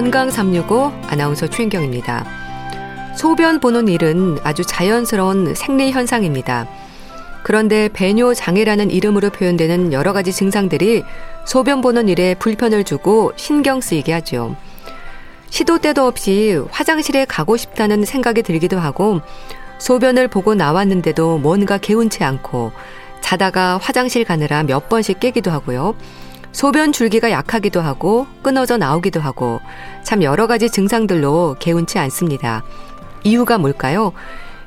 건강 365 아나운서 최인경입니다. 소변 보는 일은 아주 자연스러운 생리 현상입니다. 그런데 배뇨 장애라는 이름으로 표현되는 여러 가지 증상들이 소변 보는 일에 불편을 주고 신경 쓰이게 하죠. 시도 때도 없이 화장실에 가고 싶다는 생각이 들기도 하고 소변을 보고 나왔는데도 뭔가 개운치 않고 자다가 화장실 가느라 몇 번씩 깨기도 하고요. 소변 줄기가 약하기도 하고 끊어져 나오기도 하고 참 여러 가지 증상들로 개운치 않습니다. 이유가 뭘까요?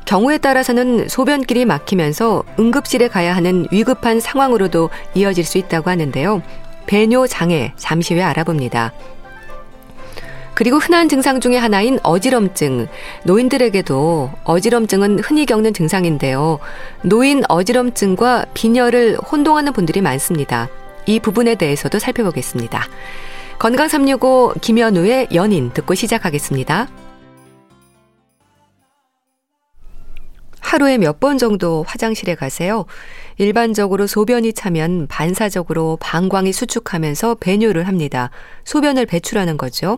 경우에 따라서는 소변길이 막히면서 응급실에 가야 하는 위급한 상황으로도 이어질 수 있다고 하는데요. 배뇨 장애 잠시 후에 알아봅니다. 그리고 흔한 증상 중의 하나인 어지럼증. 노인들에게도 어지럼증은 흔히 겪는 증상인데요. 노인 어지럼증과 빈혈을 혼동하는 분들이 많습니다. 이 부분에 대해서도 살펴보겠습니다. 건강 365 김현우의 연인 듣고 시작하겠습니다. 하루에 몇 번 정도 화장실에 가세요? 일반적으로 소변이 차면 반사적으로 방광이 수축하면서 배뇨를 합니다. 소변을 배출하는 거죠.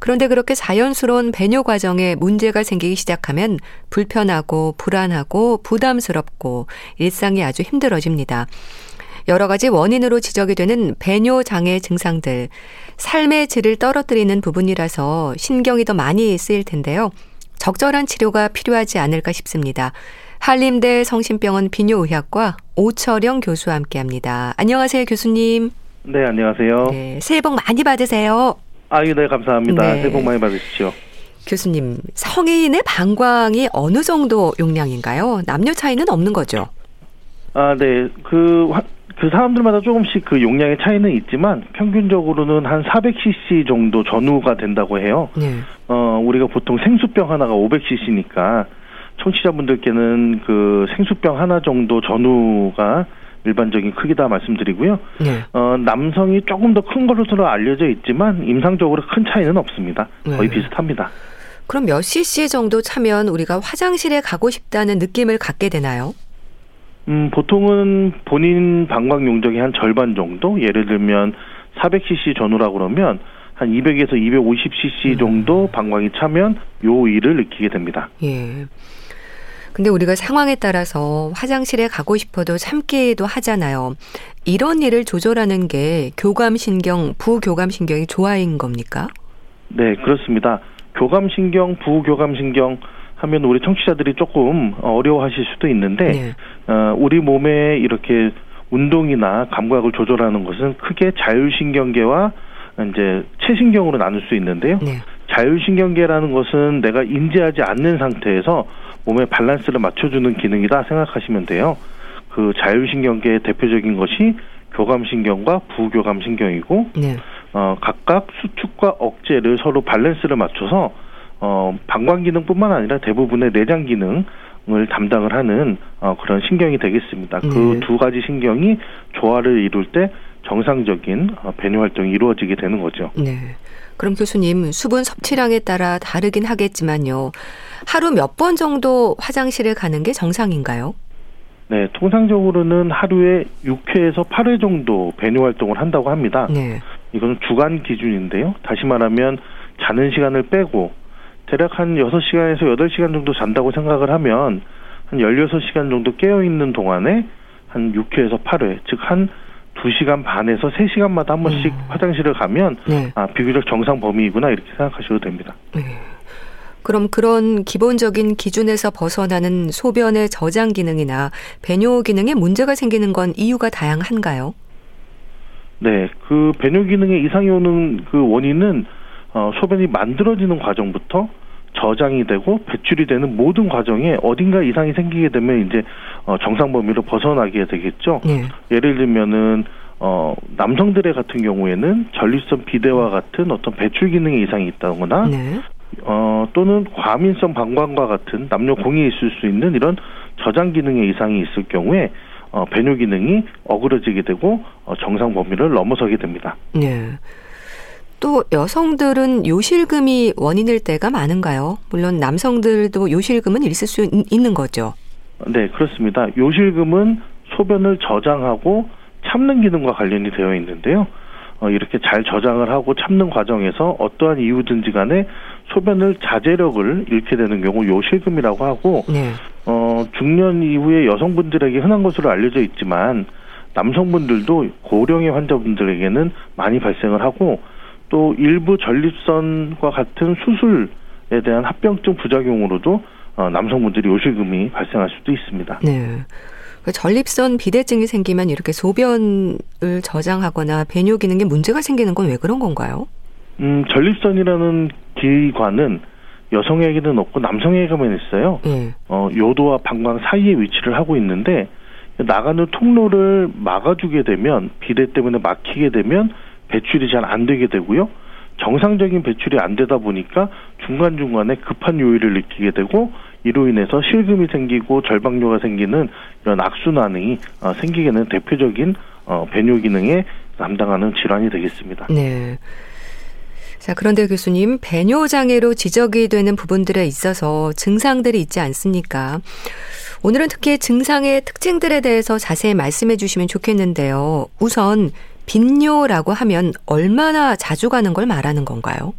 그런데 그렇게 자연스러운 배뇨 과정에 문제가 생기기 시작하면 불편하고 불안하고 부담스럽고 일상이 아주 힘들어집니다. 여러 가지 원인으로 지적이 되는 배뇨 장애 증상들, 삶의 질을 떨어뜨리는 부분이라서 신경이 더 많이 쓰일 텐데요. 적절한 치료가 필요하지 않을까 싶습니다. 한림대 성심병원 비뇨의학과 오철영 교수와 함께 합니다. 안녕하세요, 교수님. 네, 안녕하세요. 네, 새해 복 많이 받으세요. 아유, 네, 감사합니다. 네. 새해 복 많이 받으십시오. 교수님, 성인의 방광이 어느 정도 용량인가요? 남녀 차이는 없는 거죠? 아, 네. 그, 그 사람들마다 조금씩 그 용량의 차이는 있지만 평균적으로는 한 400cc 정도 전후가 된다고 해요. 네. 어, 우리가 보통 생수병 하나가 500cc니까 청취자분들께는 그 생수병 하나 정도 전후가 일반적인 크기다 말씀드리고요. 네. 어, 남성이 조금 더 큰 것으로 알려져 있지만 임상적으로 큰 차이는 없습니다. 거의 네. 비슷합니다. 그럼 몇 cc 정도 차면 우리가 화장실에 가고 싶다는 느낌을 갖게 되나요? 음, 보통은 본인 방광 용적의 한 절반 정도, 예를 들면 400cc 전후라고 그러면 한 200에서 250cc 음. 정도 방광이 차면 요 일을 느끼게 됩니다. 예. 근데 우리가 상황에 따라서 화장실에 가고 싶어도 참기도 하잖아요. 이런 일을 조절하는 게 교감신경, 부교감신경이 조화인 겁니까? 네, 그렇습니다. 교감신경, 부교감신경 하면 우리 청취자들이 조금 어려워하실 수도 있는데 네. 어, 우리 몸에 이렇게 운동이나 감각을 조절하는 것은 크게 자율신경계와 이제 체신경으로 나눌 수 있는데요. 네. 자율신경계라는 것은 내가 인지하지 않는 상태에서 몸의 밸런스를 맞춰주는 기능이다 생각하시면 돼요. 그 자율신경계의 대표적인 것이 교감신경과 부교감신경이고, 네. 어, 각각 수축과 억제를 서로 밸런스를 맞춰서 어, 방광 기능뿐만 아니라 대부분의 내장 기능 을 담당을 하는 어, 그런 신경이 되겠습니다. 그 네. 그두 가지 신경이 조화를 이룰 때 정상적인 어, 배뇨 활동이 이루어지게 되는 거죠. 네. 그럼 교수님 수분 섭취량에 따라 다르긴 하겠지만요. 하루 몇 번 정도 화장실에 가는 게 정상인가요? 네, 통상적으로는 하루에 6회에서 8회 정도 배뇨 활동을 한다고 합니다. 네. 이거는 주간 기준인데요. 다시 말하면 자는 시간을 빼고 대략 한 6시간에서 8시간 정도 잔다고 생각을 하면 한 16시간 정도 깨어 있는 동안에 한 6회에서 8회, 즉 한 2시간 반에서 3시간마다 한 번씩 음. 화장실을 가면 네. 아, 비교적 정상 범위이구나 이렇게 생각하셔도 됩니다. 네. 그럼 그런 기본적인 기준에서 벗어나는 소변의 저장 기능이나 배뇨 기능에 문제가 생기는 건 이유가 다양한가요? 네, 그 배뇨 기능에 이상이 오는 그 원인은 어, 소변이 만들어지는 과정부터 저장이 되고 배출이 되는 모든 과정에 어딘가 이상이 생기게 되면 이제 어, 정상 범위로 벗어나게 되겠죠. 네. 예를 들면은 어, 남성들의 같은 경우에는 전립선 비대와 같은 어떤 배출 기능에 이상이 있다거나 네. 어, 또는 과민성 방광과 같은 남녀 공이 있을 수 있는 이런 저장 기능에 이상이 있을 경우에 어, 배뇨 기능이 어그러지게 되고 어, 정상 범위를 넘어서게 됩니다. 네. 또 여성들은 요실금이 원인일 때가 많은가요? 물론 남성들도 요실금은 있을 수 있는 거죠. 네, 그렇습니다. 요실금은 소변을 저장하고 참는 기능과 관련이 되어 있는데요. 어, 이렇게 잘 저장을 하고 참는 과정에서 어떠한 이유든지 간에 소변을 자제력을 잃게 되는 경우 요실금이라고 하고 네. 어, 중년 이후에 여성분들에게 흔한 것으로 알려져 있지만 남성분들도 고령의 환자분들에게는 많이 발생을 하고 또 일부 전립선과 같은 수술에 대한 합병증 부작용으로도 어, 남성분들이 요실금이 발생할 수도 있습니다. 네. 그 전립선 비대증이 생기면 이렇게 소변을 저장하거나 배뇨 기능에 문제가 생기는 건 왜 그런 건가요? 음, 전립선이라는 기관은 여성에게는 없고 남성에게만 있어요. 네. 어, 요도와 방광 사이에 위치를 하고 있는데 나가는 통로를 막아주게 되면 비대 때문에 막히게 되면 배출이 잘 안 되게 되고요. 정상적인 배출이 안 되다 보니까 중간중간에 급한 요일을 느끼게 되고 이로 인해서 실금이 생기고 절박뇨가 생기는 이런 악순환이 어, 생기게 되는 대표적인 어, 배뇨 기능에 담당하는 질환이 되겠습니다. 네. 자, 그런데 교수님, 배뇨 장애로 지적이 되는 부분들에 있어서 증상들이 있지 않습니까? 오늘은 특히 증상의 특징들에 대해서 자세히 말씀해 주시면 좋겠는데요. 우선 빈뇨라고 하면 얼마나 자주 가는 걸 말하는 건가요?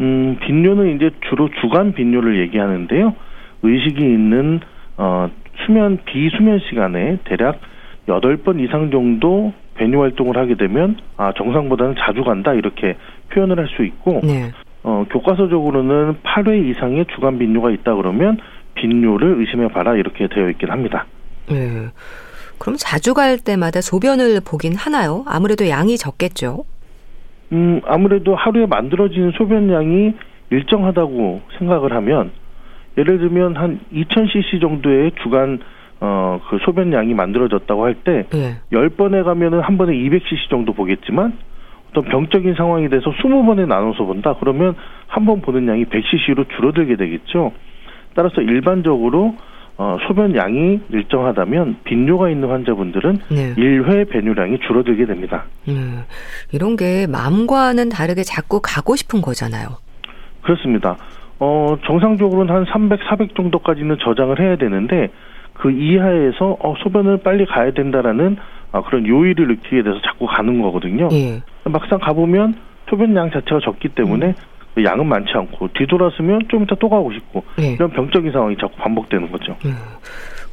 음, 빈뇨는 이제 주로 주간 빈뇨를 얘기하는데요. 의식이 있는 어, 수면 비수면 시간에 대략 8번 이상 정도 배뇨 활동을 하게 되면 아 정상보다는 자주 간다 이렇게 표현을 할 수 있고 네. 어, 교과서적으로는 8회 이상의 주간 빈뇨가 있다 그러면 빈뇨를 의심해 봐라 이렇게 되어 있긴 합니다. 네. 그럼 자주 갈 때마다 소변을 보긴 하나요? 아무래도 양이 적겠죠. 음, 아무래도 하루에 만들어지는 소변량이 일정하다고 생각을 하면 예를 들면 한 2000cc 정도의 주간 어, 그 소변량이 만들어졌다고 할때 네. 10번에 가면은 한 번에 200cc 정도 보겠지만 어떤 병적인 상황이 돼서 20번에 나눠서 본다. 그러면 한 번 보는 양이 100cc로 줄어들게 되겠죠. 따라서 일반적으로 어, 소변량이 일정하다면 빈뇨가 있는 환자분들은 네. 1회 배뇨량이 줄어들게 됩니다. 음, 이런 게 마음과는 다르게 자꾸 가고 싶은 거잖아요. 그렇습니다. 어, 정상적으로는 한 300, 400 정도까지는 저장을 해야 되는데 그 이하에서 어, 소변을 빨리 가야 된다라는 아, 그런 요일을 느끼게 돼서 자꾸 가는 거거든요. 예. 막상 가보면 소변량 자체가 적기 때문에 음. 그 양은 많지 않고 뒤돌아서면 좀 이따 또 가고 싶고 예. 이런 병적인 상황이 자꾸 반복되는 거죠. 음.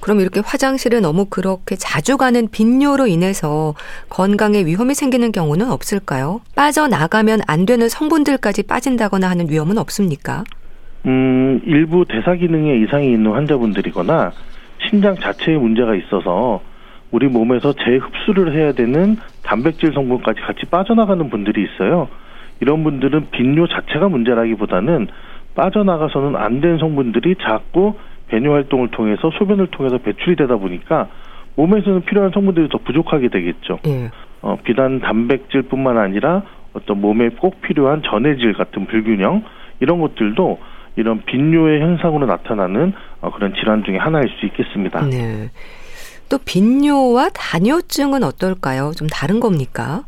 그럼 이렇게 화장실에 너무 그렇게 자주 가는 빈뇨로 인해서 건강에 위험이 생기는 경우는 없을까요? 빠져나가면 안 되는 성분들까지 빠진다거나 하는 위험은 없습니까? 음, 일부 대사 기능에 이상이 있는 환자분들이거나 신장 자체에 문제가 있어서 우리 몸에서 재흡수를 해야 되는 단백질 성분까지 같이 빠져나가는 분들이 있어요. 이런 분들은 빈뇨 자체가 문제라기보다는 빠져나가서는 안 된 성분들이 자꾸 배뇨 활동을 통해서 소변을 통해서 배출이 되다 보니까 몸에서는 필요한 성분들이 더 부족하게 되겠죠. 예. 어, 비단 단백질뿐만 아니라 어떤 몸에 꼭 필요한 전해질 같은 불균형 이런 것들도 이런 빈뇨의 현상으로 나타나는 어, 그런 질환 중에 하나일 수 있겠습니다. 네. 또 빈뇨와 다뇨증은 어떨까요? 좀 다른 겁니까?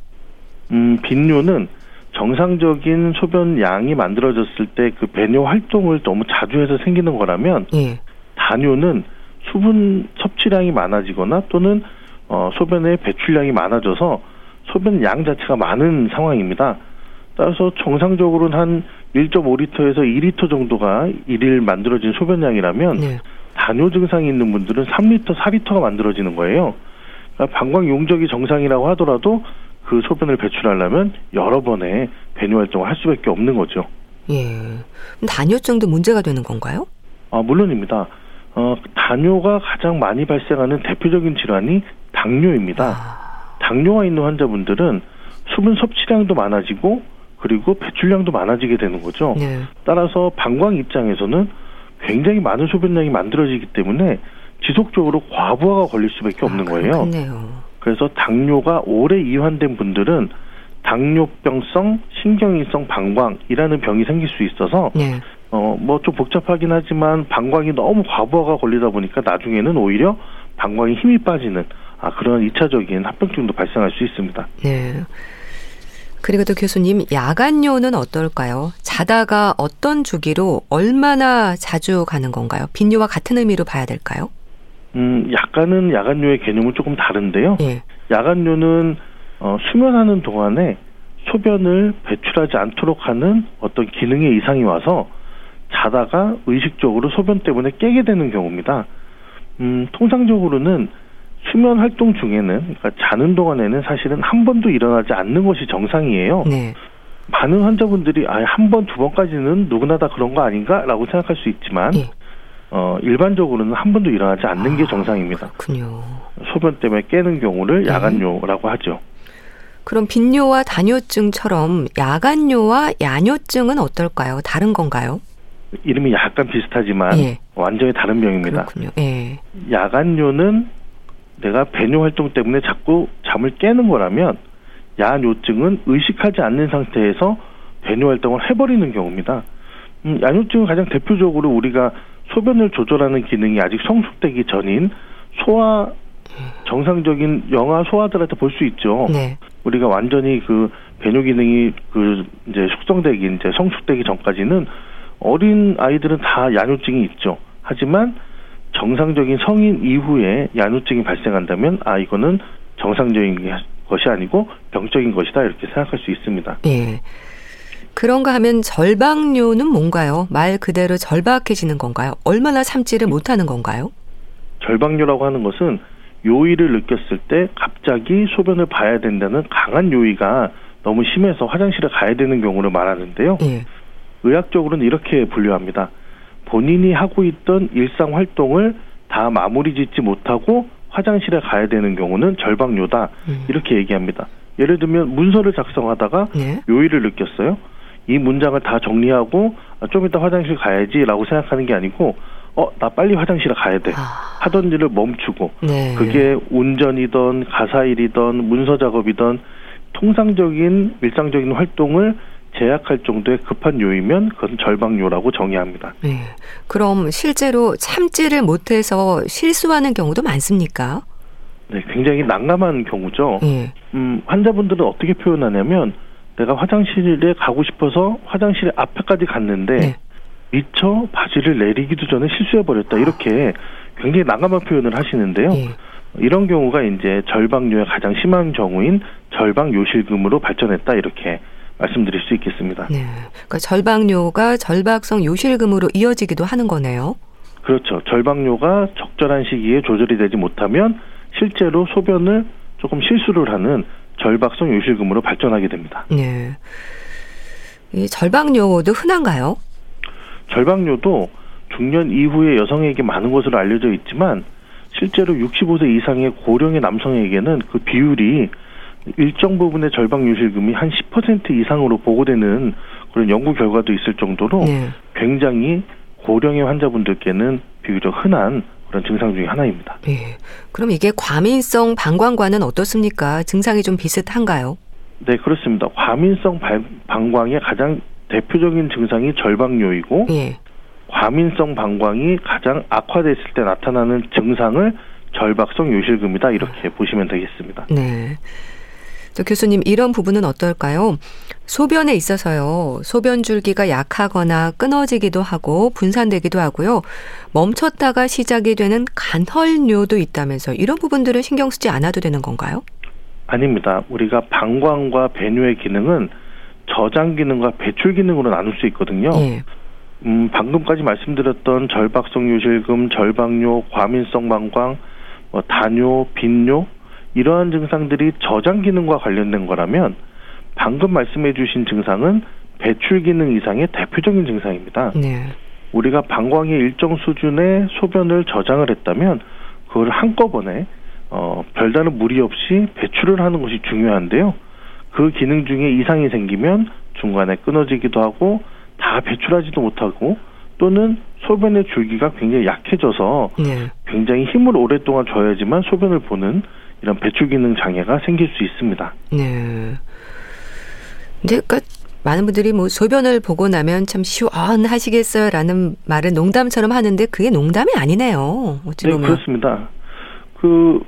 음, 빈뇨는 정상적인 소변 양이 만들어졌을 때 그 배뇨 활동을 너무 자주 해서 생기는 거라면 예. 다뇨는 수분 섭취량이 많아지거나 또는 어, 소변의 배출량이 많아져서 소변 양 자체가 많은 상황입니다. 따라서 정상적으로는 한 1.5리터에서 2리터 정도가 일일 만들어진 소변량이라면 네. 단뇨 증상이 있는 분들은 3리터, 4리터가 만들어지는 거예요. 그러니까 방광 용적이 정상이라고 하더라도 그 소변을 배출하려면 여러 번의 배뇨 활동을 할 수밖에 없는 거죠. 예. 단뇨증도 문제가 되는 건가요? 아, 물론입니다. 어, 단뇨가 가장 많이 발생하는 대표적인 질환이 당뇨입니다. 아... 당뇨가 있는 환자분들은 수분 섭취량도 많아지고 그리고 배출량도 많아지게 되는 거죠. 네. 따라서 방광 입장에서는 굉장히 많은 소변량이 만들어지기 때문에 지속적으로 과부하가 걸릴 수밖에 없는 아, 거예요. 그래서 당뇨가 오래 이완된 분들은 당뇨병성 신경인성 방광이라는 병이 생길 수 있어서 네. 어뭐 좀 복잡하긴 하지만 방광이 너무 과부하가 걸리다 보니까 나중에는 오히려 방광에 힘이 빠지는 아 그런 이차적인 합병증도 발생할 수 있습니다. 네. 그리고 또 교수님, 야간요는 어떨까요? 자다가 어떤 주기로 얼마나 자주 가는 건가요? 빈뇨와 같은 의미로 봐야 될까요? 음, 약간은 야간요의 개념은 조금 다른데요. 예. 야간요는 어, 수면하는 동안에 소변을 배출하지 않도록 하는 어떤 기능의 이상이 와서 자다가 의식적으로 소변 때문에 깨게 되는 경우입니다. 음, 통상적으로는 수면 활동 중에는 그러니까 자는 동안에는 사실은 한 번도 일어나지 않는 것이 정상이에요. 네. 많은 환자분들이 아, 한 번, 두 번까지는 누구나 다 그런 거 아닌가라고 생각할 수 있지만 네. 어, 일반적으로는 한 번도 일어나지 않는 아, 게 정상입니다. 그렇군요. 소변 때문에 깨는 경우를 네. 야간뇨라고 하죠. 그럼 빈뇨와 다뇨증처럼 야간뇨와 야뇨증은 어떨까요? 다른 건가요? 이름이 약간 비슷하지만 예. 완전히 다른 병입니다. 그렇군요. 예. 야간뇨는 내가 배뇨 활동 때문에 자꾸 잠을 깨는 거라면 야뇨증은 의식하지 않는 상태에서 배뇨 활동을 해버리는 경우입니다. 음, 야뇨증은 가장 대표적으로 우리가 소변을 조절하는 기능이 아직 성숙되기 전인 소화 정상적인 영아 소아들한테 볼 수 있죠. 네. 우리가 완전히 그 배뇨 기능이 그 이제 숙성되기 이제 성숙되기 전까지는 어린 아이들은 다 야뇨증이 있죠. 하지만 정상적인 성인 이후에 야뇨증이 발생한다면 아 이거는 정상적인 것이 아니고 병적인 것이다 이렇게 생각할 수 있습니다. 예. 그런가 하면 절박뇨는 뭔가요? 말 그대로 절박해지는 건가요? 얼마나 참지를 못하는 건가요? 절박뇨라고 하는 것은 요의를 느꼈을 때 갑자기 소변을 봐야 된다는 강한 요의가 너무 심해서 화장실에 가야 되는 경우를 말하는데요. 예. 의학적으로는 이렇게 분류합니다. 본인이 하고 있던 일상 활동을 다 마무리 짓지 못하고 화장실에 가야 되는 경우는 절박뇨다. 음. 이렇게 얘기합니다. 예를 들면 문서를 작성하다가 예? 요의를 느꼈어요. 이 문장을 다 정리하고 아, 좀 이따 화장실 가야지라고 생각하는 게 아니고 어 나 빨리 화장실에 가야 돼 아. 하던 일을 멈추고 네. 그게 운전이던 가사일이던 문서 작업이던 통상적인 일상적인 활동을 제약할 정도의 급한 요이면 그건 절박요라고 정의합니다. 네. 그럼 실제로 참지를 못해서 실수하는 경우도 많습니까? 네, 굉장히 난감한 경우죠. 네. 음, 환자분들은 어떻게 표현하냐면 내가 화장실에 가고 싶어서 화장실 앞에까지 갔는데 네. 미처 바지를 내리기도 전에 실수해 버렸다 이렇게 굉장히 난감한 표현을 하시는데요. 네. 이런 경우가 이제 절박뇨의 가장 심한 경우인 절박 요실금으로 발전했다 이렇게 말씀드릴 수 있겠습니다. 네. 그러니까 절박뇨가 절박성 요실금으로 이어지기도 하는 거네요. 그렇죠. 절박뇨가 적절한 시기에 조절이 되지 못하면 실제로 소변을 조금 실수를 하는 절박성 요실금으로 발전하게 됩니다. 네. 이 절박뇨도 흔한가요? 절박뇨도 중년 이후에 여성에게 많은 것으로 알려져 있지만 실제로 65세 이상의 고령의 남성에게는 그 비율이 일정 부분의 절박 요실금이 한 10% 이상으로 보고되는 그런 연구 결과도 있을 정도로 네. 굉장히 고령의 환자분들께는 비교적 흔한 그런 증상 중의 하나입니다. 네. 그럼 이게 과민성 방광과는 어떻습니까? 증상이 좀 비슷한가요? 네, 그렇습니다. 과민성 방광의 가장 대표적인 증상이 절박뇨이고 네. 과민성 방광이 가장 악화됐을 때 나타나는 증상을 절박성 요실금이다 이렇게 보시면 되겠습니다. 네. 저 교수님 이런 부분은 어떨까요? 소변에 있어서요. 소변 줄기가 약하거나 끊어지기도 하고 분산되기도 하고요. 멈췄다가 시작이 되는 간헐뇨도 있다면서 이런 부분들은 신경 쓰지 않아도 되는 건가요? 아닙니다. 우리가 방광과 배뇨의 기능은 저장 기능과 배출 기능으로 나눌 수 있거든요. 네. 음, 방금까지 말씀드렸던 절박성 요실금, 절박뇨, 과민성 방광, 뭐 다뇨, 빈뇨 이러한 증상들이 저장 기능과 관련된 거라면 방금 말씀해 주신 증상은 배출 기능 이상의 대표적인 증상입니다. 네. 우리가 방광의 일정 수준의 소변을 저장을 했다면 그걸 한꺼번에 어, 별다른 무리 없이 배출을 하는 것이 중요한데요. 그 기능 중에 이상이 생기면 중간에 끊어지기도 하고 다 배출하지도 못하고 또는 소변의 줄기가 굉장히 약해져서 네. 굉장히 힘을 오랫동안 줘야지만 소변을 보는 이런 배출 기능 장애가 생길 수 있습니다. 네. 근데 그러니까 많은 분들이 뭐 소변을 보고 나면 참 시원하시겠어요라는 말을 농담처럼 하는데 그게 농담이 아니네요. 어찌 보면. 네, 그렇습니다. 그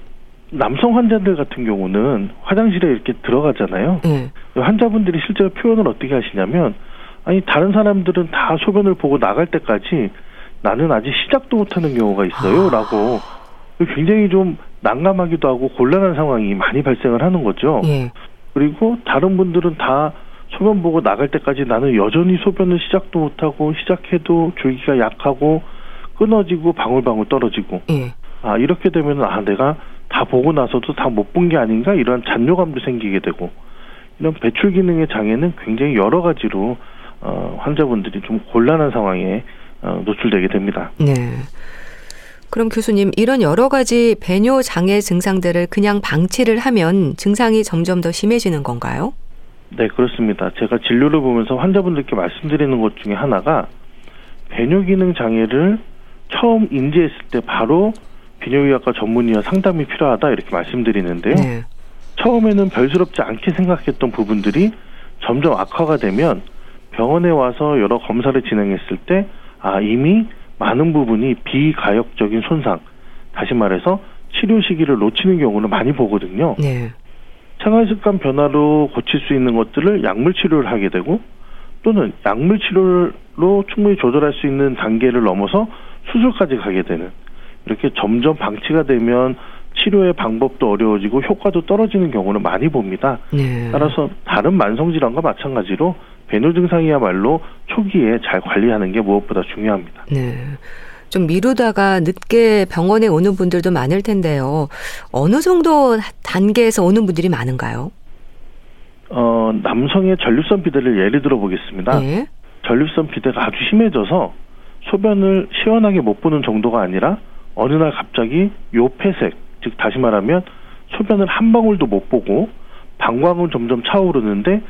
남성 환자들 같은 경우는 화장실에 이렇게 들어가잖아요. 네. 환자분들이 실제로 표현을 어떻게 하시냐면 아니 다른 사람들은 다 소변을 보고 나갈 때까지 나는 아직 시작도 못하는 경우가 있어요라고 아. 굉장히 좀 난감하기도 하고 곤란한 상황이 많이 발생을 하는 거죠. 예. 그리고 다른 분들은 다 소변 보고 나갈 때까지 나는 여전히 소변을 시작도 못하고 시작해도 줄기가 약하고 끊어지고 방울방울 떨어지고 예. 아 이렇게 되면은 아 내가 다 보고 나서도 다 못 본 게 아닌가 이런 잔뇨감도 생기게 되고 이런 배출 기능의 장애는 굉장히 여러 가지로 어, 환자분들이 좀 곤란한 상황에 어, 노출되게 됩니다. 네. 그럼 교수님 이런 여러 가지 배뇨 장애 증상들을 그냥 방치를 하면 증상이 점점 더 심해지는 건가요? 네, 그렇습니다. 제가 진료를 보면서 환자분들께 말씀드리는 것 중에 하나가 배뇨 기능 장애를 처음 인지했을 때 바로 비뇨기학과 전문의와 상담이 필요하다 이렇게 말씀드리는데요. 네. 처음에는 별스럽지 않게 생각했던 부분들이 점점 악화가 되면 병원에 와서 여러 검사를 진행했을 때 아, 이미 많은 부분이 비가역적인 손상, 다시 말해서 치료 시기를 놓치는 경우를 많이 보거든요. 네. 생활 습관 변화로 고칠 수 있는 것들을 약물 치료를 하게 되고 또는 약물 치료로 충분히 조절할 수 있는 단계를 넘어서 수술까지 가게 되는 이렇게 점점 방치가 되면 치료의 방법도 어려워지고 효과도 떨어지는 경우는 많이 봅니다. 네. 따라서 다른 만성 질환과 마찬가지로 배뇨 증상이야말로 초기에 잘 관리하는 게 무엇보다 중요합니다. 네. 좀 미루다가 늦게 병원에 오는 분들도 많을 텐데요. 어느 정도 단계에서 오는 분들이 많은가요? 어, 남성의 전립선 비대를 예를 들어 보겠습니다. 네. 전립선 비대가 아주 심해져서 소변을 시원하게 못 보는 정도가 아니라 어느 날 갑자기 요폐색, 즉 다시 말하면 소변을 한 방울도 못 보고 방광은 점점 차오르는데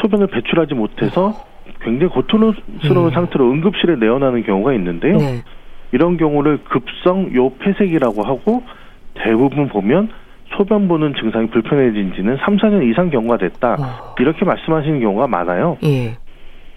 소변을 배출하지 못해서 굉장히 고통스러운 네. 상태로 응급실에 내어나는 경우가 있는데요. 네. 이런 경우를 급성 요폐색이라고 하고 대부분 보면 소변 보는 증상이 불편해진 지는 3, 4년 이상 경과가 됐다. 어. 이렇게 말씀하시는 경우가 많아요. 예.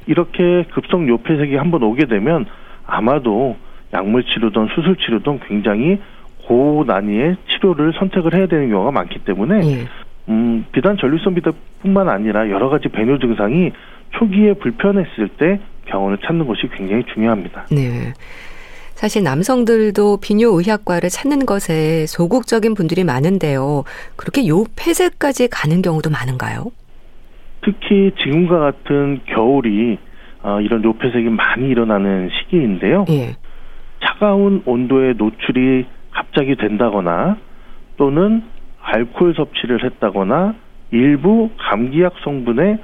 이렇게 급성 요폐색이 한번 오게 되면 아마도 약물 치료든 수술 치료든 굉장히 고난이의 치료를 선택을 해야 되는 경우가 많기 때문에 예. 음, 비단 전립선 비대뿐만 아니라 여러 가지 배뇨 증상이 초기에 불편했을 때 병원을 찾는 것이 굉장히 중요합니다. 네. 사실 남성들도 비뇨의학과를 찾는 것에 소극적인 분들이 많은데요. 그렇게 요폐색까지 가는 경우도 많은가요? 특히 지금과 같은 겨울이 어, 이런 요폐색이 많이 일어나는 시기인데요. 예. 차가운 온도에 노출이 갑자기 된다거나 또는 알코올 섭취를 했다거나 일부 감기약 성분의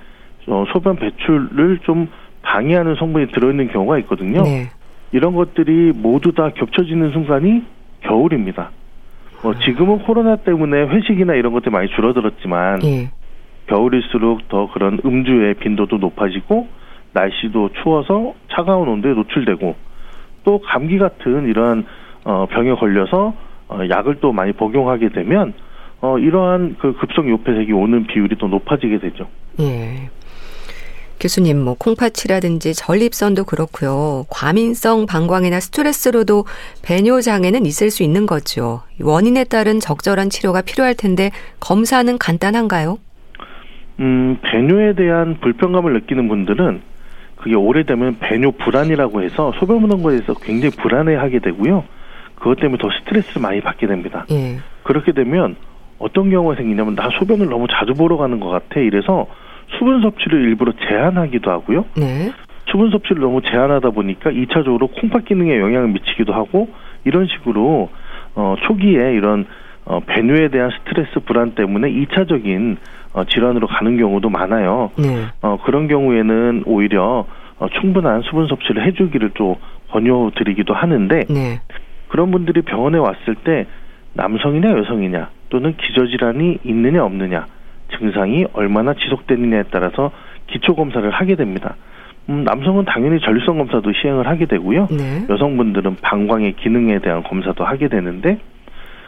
어, 소변 배출을 좀 방해하는 성분이 들어있는 경우가 있거든요. 네. 이런 것들이 모두 다 겹쳐지는 순간이 겨울입니다. 뭐 아. 지금은 코로나 때문에 회식이나 이런 것들이 많이 줄어들었지만 네. 겨울일수록 더 그런 음주의 빈도도 높아지고 날씨도 추워서 차가운 온도에 노출되고 또 감기 같은 이런 어, 병에 걸려서 어, 약을 또 많이 복용하게 되면 어, 이러한 그 급성 요폐색이 오는 비율이 더 높아지게 되죠. 예. 교수님, 뭐 콩팥이라든지 전립선도 그렇고요. 과민성 방광이나 스트레스로도 배뇨 장애는 있을 수 있는 거죠. 원인에 따른 적절한 치료가 필요할 텐데 검사는 간단한가요? 음, 배뇨에 대한 불편감을 느끼는 분들은 그게 오래되면 배뇨 불안이라고 해서 소변 보는 거에 서 굉장히 불안해하게 되고요. 그것 때문에 더 스트레스를 많이 받게 됩니다. 예. 그렇게 되면 어떤 경우가 생기냐면 나 소변을 너무 자주 보러 가는 것 같아 이래서 수분 섭취를 일부러 제한하기도 하고요. 네. 수분 섭취를 너무 제한하다 보니까 2차적으로 콩팥 기능에 영향을 미치기도 하고 이런 식으로 어 초기에 이런 어 배뇨에 대한 스트레스 불안 때문에 2차적인 어 질환으로 가는 경우도 많아요. 네. 어 그런 경우에는 오히려 어 충분한 수분 섭취를 해 주기를 또 권유 드리기도 하는데 네. 그런 분들이 병원에 왔을 때 남성이냐 여성이냐 또는 기저질환이 있느냐 없느냐 증상이 얼마나 지속되느냐에 따라서 기초 검사를 하게 됩니다. 음, 남성은 당연히 전립선 검사도 시행을 하게 되고요. 네. 여성분들은 방광의 기능에 대한 검사도 하게 되는데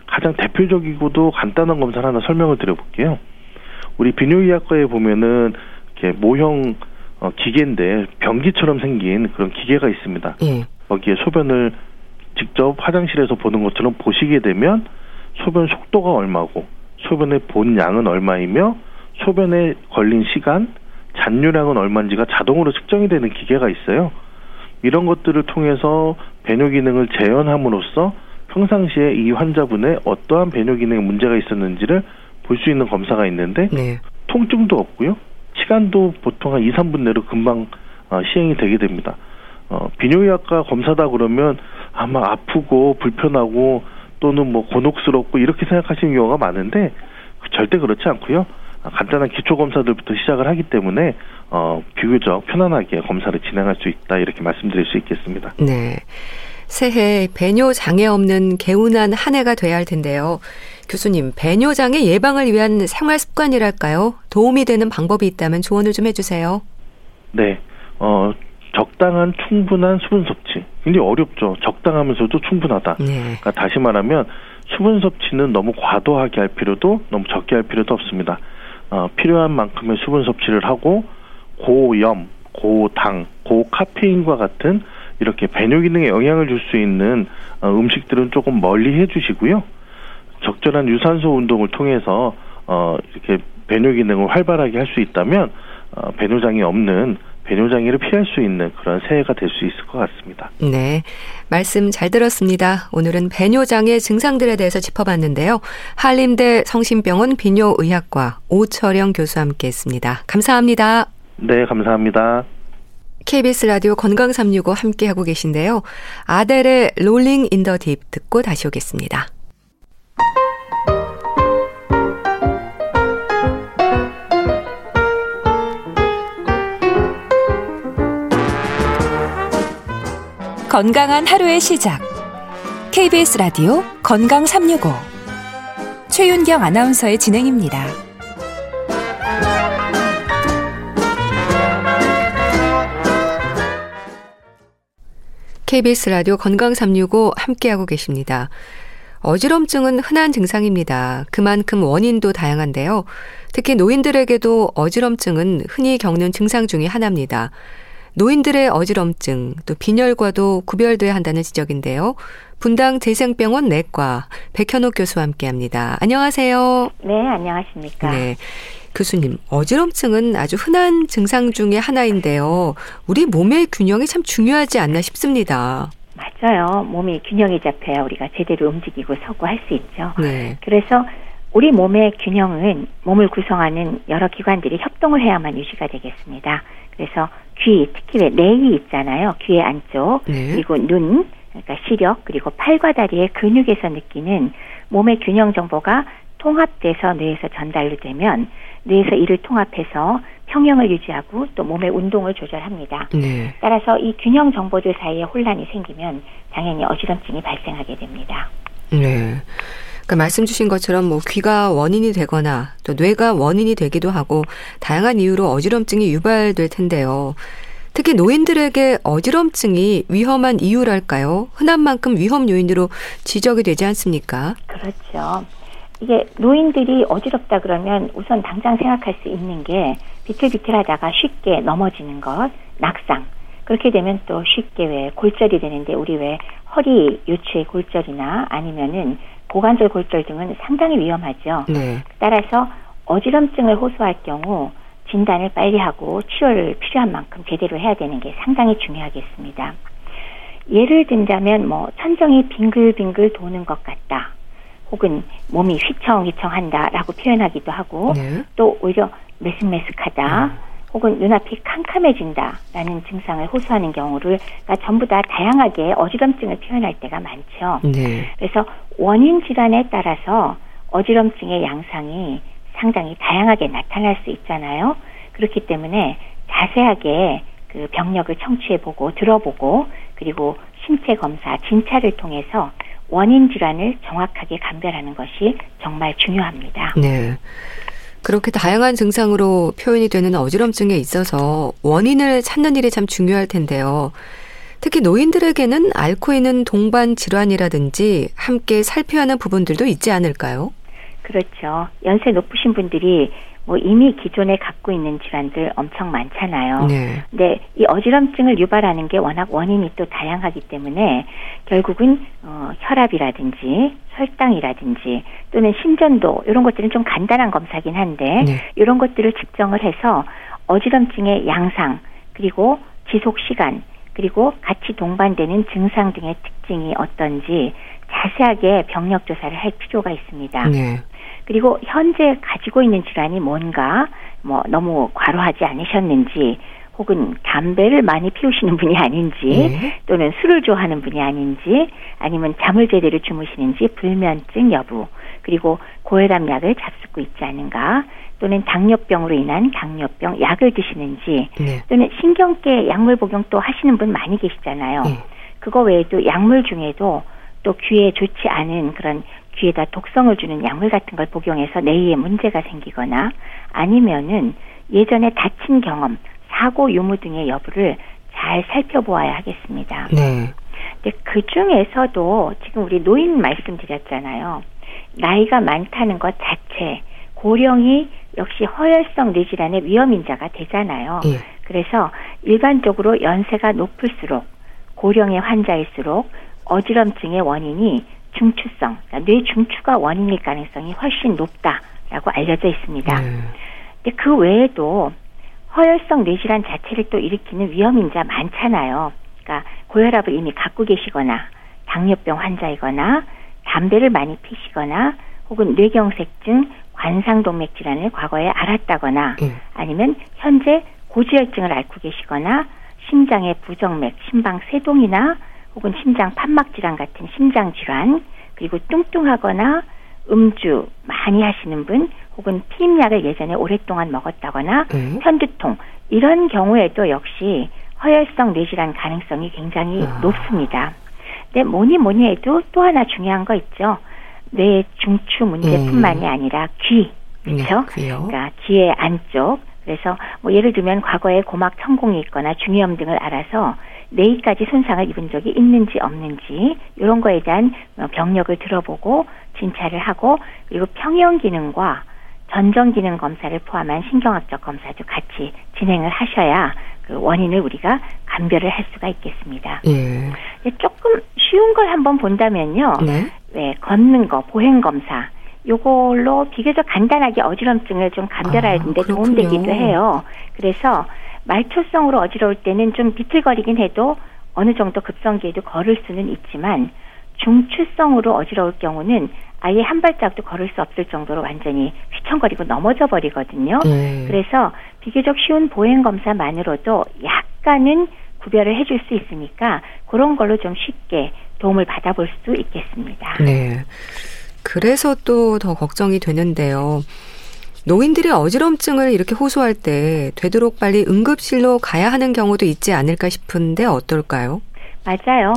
가장 대표적이고도 간단한 검사를 하나 설명을 드려볼게요. 우리 비뇨기학과에 보면은 이렇게 모형 어, 기계인데 변기처럼 생긴 그런 기계가 있습니다. 예. 거기에 소변을 직접 화장실에서 보는 것처럼 보시게 되면 소변 속도가 얼마고 소변의 본 양은 얼마이며 소변에 걸린 시간, 잔류량은 얼마인지가 자동으로 측정이 되는 기계가 있어요. 이런 것들을 통해서 배뇨 기능을 재현함으로써 평상시에 이 환자분의 어떠한 배뇨 기능에 문제가 있었는지를 볼 수 있는 검사가 있는데 네. 통증도 없고요. 시간도 보통 한 2, 3분 내로 금방 어, 시행이 되게 됩니다. 어, 비뇨기학과 검사다 그러면 아마 아프고 불편하고 또는 뭐 곤혹스럽고 이렇게 생각하시는 경우가 많은데 절대 그렇지 않고요. 간단한 기초 검사들부터 시작을 하기 때문에 어, 비교적 편안하게 검사를 진행할 수 있다 이렇게 말씀드릴 수 있겠습니다. 네. 새해 배뇨 장애 없는 개운한 한 해가 돼야 할 텐데요. 교수님, 배뇨 장애 예방을 위한 생활 습관이랄까요? 도움이 되는 방법이 있다면 조언을 좀 해주세요. 네. 어, 적당한 충분한 수분 섭취. 굉장히 어렵죠. 적당하면서도 충분하다. 네. 그러니까 다시 말하면 수분 섭취는 너무 과도하게 할 필요도 너무 적게 할 필요도 없습니다. 어, 필요한 만큼의 수분 섭취를 하고 고염, 고당, 고카페인과 같은 이렇게 배뇨 기능에 영향을 줄 수 있는 어, 음식들은 조금 멀리 해주시고요. 적절한 유산소 운동을 통해서 어, 이렇게 배뇨 기능을 활발하게 할 수 있다면 어, 배뇨장애 없는 배뇨장애를 피할 수 있는 그런 새해가 될 수 있을 것 같습니다. 네. 말씀 잘 들었습니다. 오늘은 배뇨장애 증상들에 대해서 짚어봤는데요. 한림대 성심병원 비뇨의학과 오철영 교수와 함께 했습니다. 감사합니다. 네, 감사합니다. KBS 라디오 건강 365 함께하고 계신데요. 아델의 Rolling in the Deep 듣고 다시 오겠습니다. 건강한 하루의 시작. KBS 라디오 건강 365. 최윤경 아나운서의 진행입니다. KBS 라디오 건강 365 함께하고 계십니다. 어지럼증은 흔한 증상입니다. 그만큼 원인도 다양한데요. 특히 노인들에게도 어지럼증은 흔히 겪는 증상 중의 하나입니다. 노인들의 어지럼증, 또 빈혈과도 구별돼야 한다는 지적인데요. 분당 재생병원 내과 백현옥 교수와 함께 합니다. 안녕하세요. 네, 안녕하십니까. 네. 교수님, 어지럼증은 아주 흔한 증상 중의 하나인데요. 우리 몸의 균형이 참 중요하지 않나 싶습니다. 맞아요. 몸이 균형이 잡혀야 우리가 제대로 움직이고 서고 할 수 있죠. 네. 그래서 우리 몸의 균형은 몸을 구성하는 여러 기관들이 협동을 해야만 유지가 되겠습니다. 그래서 귀, 특히 왜 뇌이 있잖아요. 귀의 안쪽, 네. 그리고 눈, 그러니까 시력, 그리고 팔과 다리의 근육에서 느끼는 몸의 균형 정보가 통합돼서 뇌에서 전달이 되면 뇌에서 이를 통합해서 평형을 유지하고 또 몸의 운동을 조절합니다. 네. 따라서 이 균형 정보들 사이에 혼란이 생기면 당연히 어지럼증이 발생하게 됩니다. 네. 그러니까 말씀 주신 것처럼 뭐 귀가 원인이 되거나 또 뇌가 원인이 되기도 하고 다양한 이유로 어지럼증이 유발될 텐데요. 특히 노인들에게 어지럼증이 위험한 이유랄까요? 흔한 만큼 위험 요인으로 지적이 되지 않습니까? 그렇죠. 이게 노인들이 어지럽다 그러면 우선 당장 생각할 수 있는 게 비틀비틀하다가 쉽게 넘어지는 것, 낙상. 그렇게 되면 또 쉽게 왜 골절이 되는데 우리 왜 허리 요추의 골절이나 아니면은 고관절 골절 등은 상당히 위험하죠. 네. 따라서 어지럼증을 호소할 경우 진단을 빨리 하고 치료를 필요한 만큼 제대로 해야 되는 게 상당히 중요하겠습니다. 예를 든다면 뭐 천정이 빙글빙글 도는 것 같다. 혹은 몸이 휘청휘청한다라고 표현하기도 하고 네. 또 오히려 메슥메슥하다. 음. 혹은 눈앞이 캄캄해진다라는 증상을 호소하는 경우를 그러니까 전부 다 다양하게 어지럼증을 표현할 때가 많죠. 네. 그래서 원인 질환에 따라서 어지럼증의 양상이 상당히 다양하게 나타날 수 있잖아요. 그렇기 때문에 자세하게 그 병력을 청취해보고 들어보고 그리고 신체 검사, 진찰을 통해서 원인 질환을 정확하게 감별하는 것이 정말 중요합니다. 네. 그렇게 다양한 증상으로 표현이 되는 어지럼증에 있어서 원인을 찾는 일이 참 중요할 텐데요. 특히 노인들에게는 앓고 있는 동반 질환이라든지 함께 살펴야 하는 부분들도 있지 않을까요? 그렇죠. 연세 높으신 분들이 뭐 이미 기존에 갖고 있는 질환들 엄청 많잖아요. 네. 근데 이 어지럼증을 유발하는 게 워낙 원인이 또 다양하기 때문에 결국은 어, 혈압이라든지 혈당이라든지 또는 심전도 이런 것들은 좀 간단한 검사긴 한데 네. 이런 것들을 측정을 해서 어지럼증의 양상 그리고 지속 시간 그리고 같이 동반되는 증상 등의 특징이 어떤지 자세하게 병력 조사를 할 필요가 있습니다. 네. 그리고 현재 가지고 있는 질환이 뭔가 뭐 너무 과로하지 않으셨는지 혹은 담배를 많이 피우시는 분이 아닌지 네. 또는 술을 좋아하는 분이 아닌지 아니면 잠을 제대로 주무시는지 불면증 여부 그리고 고혈압 약을 잡수고 있지 않은가 또는 당뇨병으로 인한 당뇨병 약을 드시는지 네. 또는 신경계 약물 복용 또 하시는 분 많이 계시잖아요. 네. 그거 외에도 약물 중에도 또 귀에 좋지 않은 그런 귀에다 독성을 주는 약물 같은 걸 복용해서 뇌에 문제가 생기거나 아니면은 예전에 다친 경험, 사고 유무 등의 여부를 잘 살펴보아야 하겠습니다. 네. 근데 그 중에서도 지금 우리 노인 말씀드렸잖아요. 나이가 많다는 것 자체, 고령이 역시 허혈성 뇌질환의 위험 인자가 되잖아요. 네. 그래서 일반적으로 연세가 높을수록 고령의 환자일수록 어지럼증의 원인이 중추성, 그러니까 뇌 중추가 원인일 가능성이 훨씬 높다라고 알려져 있습니다. 네. 근데 그 외에도 허혈성 뇌질환 자체를 또 일으키는 위험인자 많잖아요. 그러니까 고혈압을 이미 갖고 계시거나 당뇨병 환자이거나 담배를 많이 피시거나 혹은 뇌경색증, 관상동맥 질환을 과거에 알았다거나 네. 아니면 현재 고지혈증을 앓고 계시거나 심장의 부정맥, 심방 세동이나 혹은 심장 판막 질환 같은 심장 질환, 그리고 뚱뚱하거나 음주 많이 하시는 분, 혹은 피임약을 예전에 오랫동안 먹었다거나 음. 편두통 이런 경우에도 역시 허혈성 뇌질환 가능성이 굉장히 아. 높습니다. 근데 뭐니 뭐니 해도 또 하나 중요한 거 있죠. 뇌 중추 문제뿐만이 음. 아니라 귀, 그렇죠? 네, 그러니까 귀의 안쪽 그래서 뭐 예를 들면 과거에 고막 천공이 있거나 중이염 등을 알아서 뇌까지 손상을 입은 적이 있는지 없는지 이런 거에 대한 어, 병력을 들어보고 진찰을 하고 그리고 평형 기능과 전정 기능 검사를 포함한 신경학적 검사도 같이 진행을 하셔야 그 원인을 우리가 감별을 할 수가 있겠습니다. 예. 조금 쉬운 걸 한번 본다면요. 네. 네, 걷는 거, 보행 검사. 요걸로 비교적 간단하게 어지럼증을 좀 감별하는데 아, 도움되기도 해요. 그래서 말초성으로 어지러울 때는 좀 비틀거리긴 해도 어느 정도 급성기에도 걸을 수는 있지만 중추성으로 어지러울 경우는 아예 한 발짝도 걸을 수 없을 정도로 완전히 휘청거리고 넘어져 버리거든요. 네. 그래서 비교적 쉬운 보행 검사만으로도 약간은 구별을 해줄 수 있으니까 그런 걸로 좀 쉽게 도움을 받아볼 수 있겠습니다. 네. 그래서 또 더 걱정이 되는데요. 노인들이 어지럼증을 이렇게 호소할 때 되도록 빨리 응급실로 가야 하는 경우도 있지 않을까 싶은데 어떨까요? 맞아요.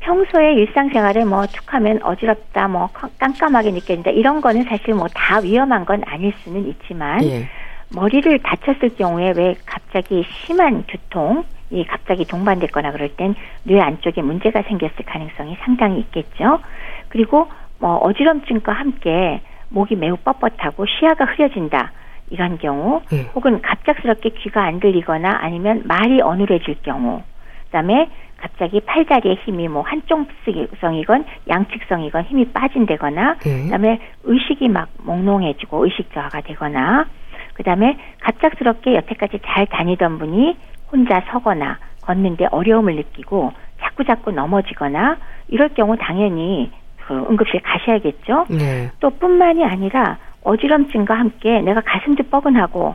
평소에 일상생활에 뭐 툭하면 어지럽다, 뭐 깜깜하게 느껴진다 이런 거는 사실 뭐 다 위험한 건 아닐 수는 있지만 예. 머리를 다쳤을 경우에 왜 갑자기 심한 두통 이 갑자기 동반됐거나 그럴 땐 뇌 안쪽에 문제가 생겼을 가능성이 상당히 있겠죠. 그리고 뭐 어지럼증과 함께 목이 매우 뻣뻣하고 시야가 흐려진다. 이런 경우 예. 혹은 갑작스럽게 귀가 안 들리거나 아니면 말이 어눌해질 경우 그다음에 갑자기 팔다리에 힘이 뭐 한쪽성이건 양측성이건 힘이 빠진다거나 네. 그다음에 의식이 막 몽롱해지고 의식 저하가 되거나 그다음에 갑작스럽게 여태까지 잘 다니던 분이 혼자 서거나 걷는데 어려움을 느끼고 자꾸 자꾸 넘어지거나 이럴 경우 당연히 그 응급실 가셔야겠죠. 네. 또 뿐만이 아니라 어지럼증과 함께 내가 가슴도 뻐근하고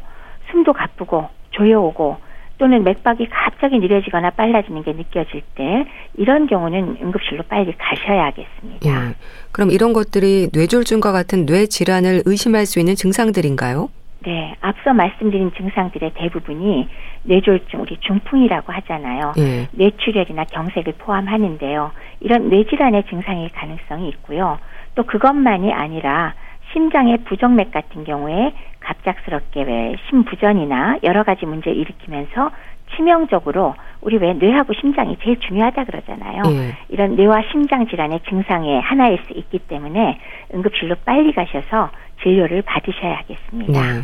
숨도 가쁘고 조여오고 또는 맥박이 갑자기 느려지거나 빨라지는 게 느껴질 때 이런 경우는 응급실로 빨리 가셔야겠습니다. 예. 그럼 이런 것들이 뇌졸중과 같은 뇌 질환을 의심할 수 있는 증상들인가요? 네, 앞서 말씀드린 증상들의 대부분이 뇌졸중, 우리 중풍이라고 하잖아요. 예. 뇌출혈이나 경색을 포함하는데요. 이런 뇌질환의 증상일 가능성이 있고요. 또 그것만이 아니라 심장의 부정맥 같은 경우에 갑작스럽게 왜 심부전이나 여러 가지 문제를 일으키면서 치명적으로 우리 왜 뇌하고 심장이 제일 중요하다 그러잖아요. 네. 이런 뇌와 심장 질환의 증상의 하나일 수 있기 때문에 응급실로 빨리 가셔서 진료를 받으셔야겠습니다. 네.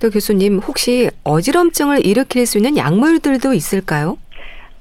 또 교수님 혹시 어지럼증을 일으킬 수 있는 약물들도 있을까요?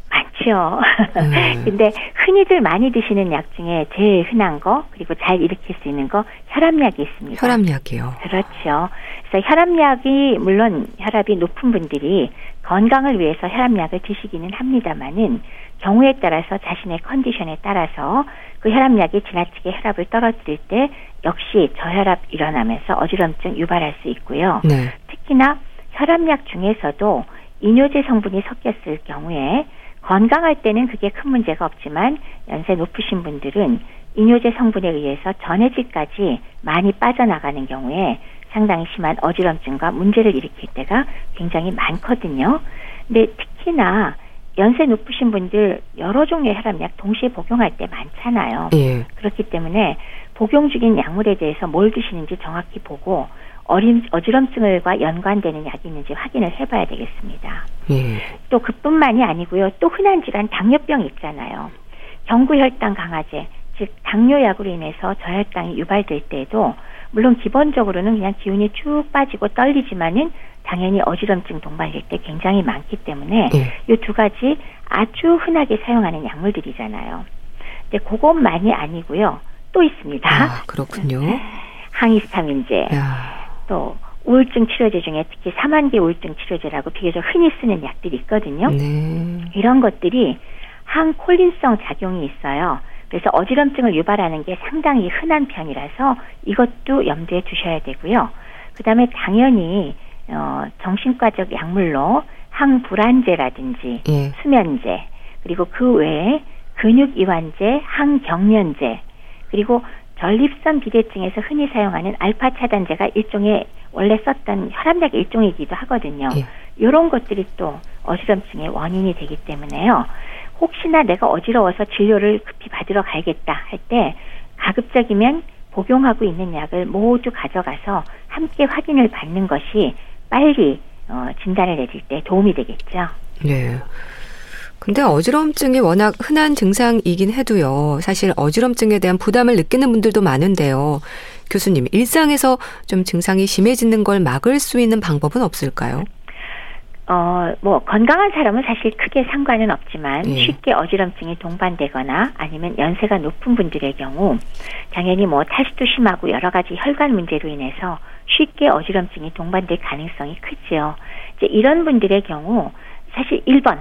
많죠. 음. 근데 흔히들 많이 드시는 약 중에 제일 흔한 거 그리고 잘 일으킬 수 있는 거 혈압약이 있습니다. 혈압약이요. 그렇죠. 그래서 혈압약이 물론 혈압이 높은 분들이 건강을 위해서 혈압약을 드시기는 합니다만은 경우에 따라서 자신의 컨디션에 따라서 그 혈압약이 지나치게 혈압을 떨어뜨릴 때 역시 저혈압 일어나면서 어지럼증 유발할 수 있고요. 네. 특히나 혈압약 중에서도 이뇨제 성분이 섞였을 경우에 건강할 때는 그게 큰 문제가 없지만 연세 높으신 분들은 이뇨제 성분에 의해서 전해질까지 많이 빠져나가는 경우에 상당히 심한 어지럼증과 문제를 일으킬 때가 굉장히 많거든요. 근데 특히나 연세 높으신 분들 여러 종류의 혈압약 동시에 복용할 때 많잖아요. 예. 그렇기 때문에 복용 중인 약물에 대해서 뭘 드시는지 정확히 보고 어림, 어지럼증을과 연관되는 약이 있는지 확인을 해봐야 되겠습니다. 예. 또 그뿐만이 아니고요. 또 흔한 질환 당뇨병 있잖아요. 경구혈당 강화제, 즉 당뇨약으로 인해서 저혈당이 유발될 때에도 물론 기본적으로는 그냥 기운이 쭉 빠지고 떨리지만은 당연히 어지럼증 동반될 때 굉장히 많기 때문에 네. 이두 가지 아주 흔하게 사용하는 약물들이잖아요. 근데 그것만이 아니고요. 또 있습니다. 아, 그렇군요. 항히스타민제. 야. 또 우울증 치료제 중에 특히 사만계 우울증 치료제라고 비교적 흔히 쓰는 약들이 있거든요. 네. 이런 것들이 항콜린성 작용이 있어요. 그래서 어지럼증을 유발하는 게 상당히 흔한 편이라서 이것도 염두에 두셔야 되고요. 그 다음에 당연히 어, 정신과적 약물로 항불안제라든지 예. 수면제 그리고 그 외에 근육이완제, 항경련제 그리고 전립선 비대증에서 흔히 사용하는 알파 차단제가 일종의 원래 썼던 혈압약 일종이기도 하거든요. 예. 이런 것들이 또 어지럼증의 원인이 되기 때문에요. 혹시나 내가 어지러워서 진료를 급히 받으러 가야겠다 할 때 가급적이면 복용하고 있는 약을 모두 가져가서 함께 확인을 받는 것이 빨리 어, 진단을 내릴 때 도움이 되겠죠. 네. 근데 어지럼증이 워낙 흔한 증상이긴 해도요. 사실 어지럼증에 대한 부담을 느끼는 분들도 많은데요. 교수님, 일상에서 좀 증상이 심해지는 걸 막을 수 있는 방법은 없을까요? 어, 뭐, 건강한 사람은 사실 크게 상관은 없지만 예. 쉽게 어지럼증이 동반되거나 아니면 연세가 높은 분들의 경우 당연히 뭐 탈수도 심하고 여러 가지 혈관 문제로 인해서 쉽게 어지럼증이 동반될 가능성이 크지요. 이제 이런 분들의 경우 사실 1번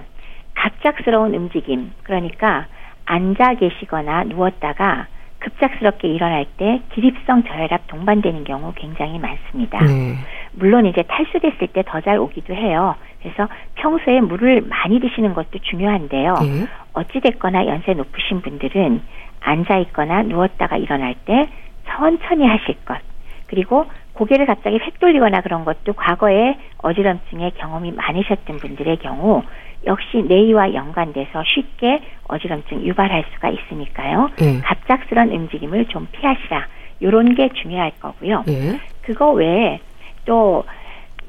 갑작스러운 움직임 그러니까 앉아 계시거나 누웠다가 급작스럽게 일어날 때 기립성 저혈압 동반되는 경우 굉장히 많습니다. 네. 물론 이제 탈수됐을 때 더 잘 오기도 해요. 그래서 평소에 물을 많이 드시는 것도 중요한데요. 네. 어찌됐거나 연세 높으신 분들은 앉아 있거나 누웠다가 일어날 때 천천히 하실 것. 그리고 고개를 갑자기 획 돌리거나 그런 것도 과거에 어지럼증의 경험이 많으셨던 분들의 경우 역시 뇌와 연관돼서 쉽게 어지럼증 유발할 수가 있으니까요. 네. 갑작스런 움직임을 좀 피하시라. 요런 게 중요할 거고요. 네. 그거 외에 또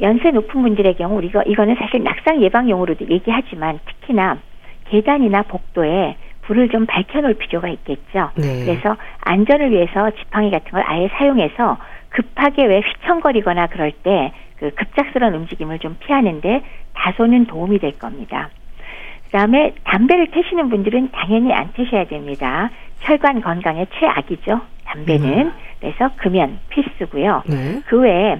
연세 높은 분들의 경우 우리가 이거는 사실 낙상 예방용으로도 얘기하지만 특히나 계단이나 복도에 불을 좀 밝혀놓을 필요가 있겠죠. 네. 그래서 안전을 위해서 지팡이 같은 걸 아예 사용해서 급하게 왜 휘청거리거나 그럴 때 그 급작스러운 움직임을 좀 피하는데 다소는 도움이 될 겁니다. 그다음에 담배를 태시는 분들은 당연히 안 태셔야 됩니다. 혈관 건강에 최악이죠. 담배는 음. 그래서 금연 필수고요. 네. 그 외에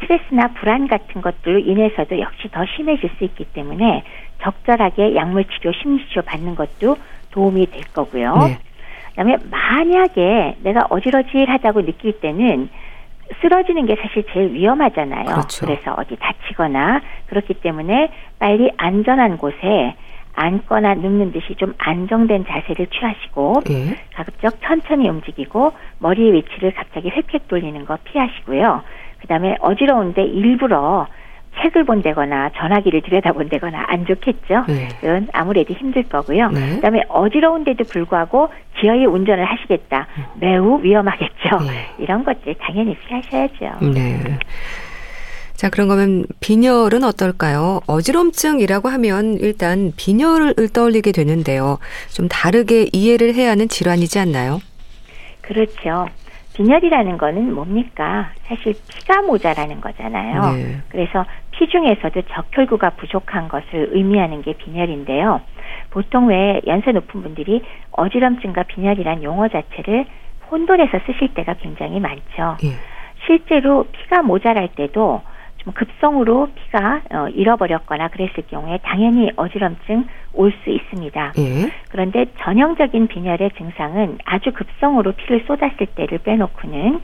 스트레스나 불안 같은 것들로 인해서도 역시 더 심해질 수 있기 때문에 적절하게 약물 치료, 심리 치료 받는 것도 도움이 될 거고요. 네. 그다음에 만약에 내가 어지러질하다고 느낄 때는 쓰러지는 게 사실 제일 위험하잖아요. 그렇죠. 그래서 어디 다치거나 그렇기 때문에 빨리 안전한 곳에 앉거나 눕는 듯이 좀 안정된 자세를 취하시고 예. 가급적 천천히 움직이고 머리의 위치를 갑자기 획획 돌리는 거 피하시고요. 그다음에 어지러운데 일부러 책을 본다거나 전화기를 들여다본다거나 안 좋겠죠. 네. 그건 아무래도 힘들 거고요. 네. 그다음에 어지러운데도 불구하고 기어이 운전을 하시겠다. 매우 위험하겠죠. 네. 이런 것들 당연히 피하셔야죠. 네. 자, 그런 거면 빈혈은 어떨까요? 어지럼증이라고 하면 일단 빈혈을 떠올리게 되는데요. 좀 다르게 이해를 해야 하는 질환이지 않나요? 그렇죠. 빈혈이라는 거는 뭡니까? 사실 피가 모자라는 거잖아요. 네. 그래서 피 중에서도 적혈구가 부족한 것을 의미하는 게 빈혈인데요. 보통 왜 연세 높은 분들이 어지럼증과 빈혈이란 용어 자체를 혼돈해서 쓰실 때가 굉장히 많죠. 네. 실제로 피가 모자랄 때도 좀 급성으로 피가 어, 잃어버렸거나 그랬을 경우에 당연히 어지럼증 올 수 있습니다. 예. 그런데 전형적인 빈혈의 증상은 아주 급성으로 피를 쏟았을 때를 빼놓고는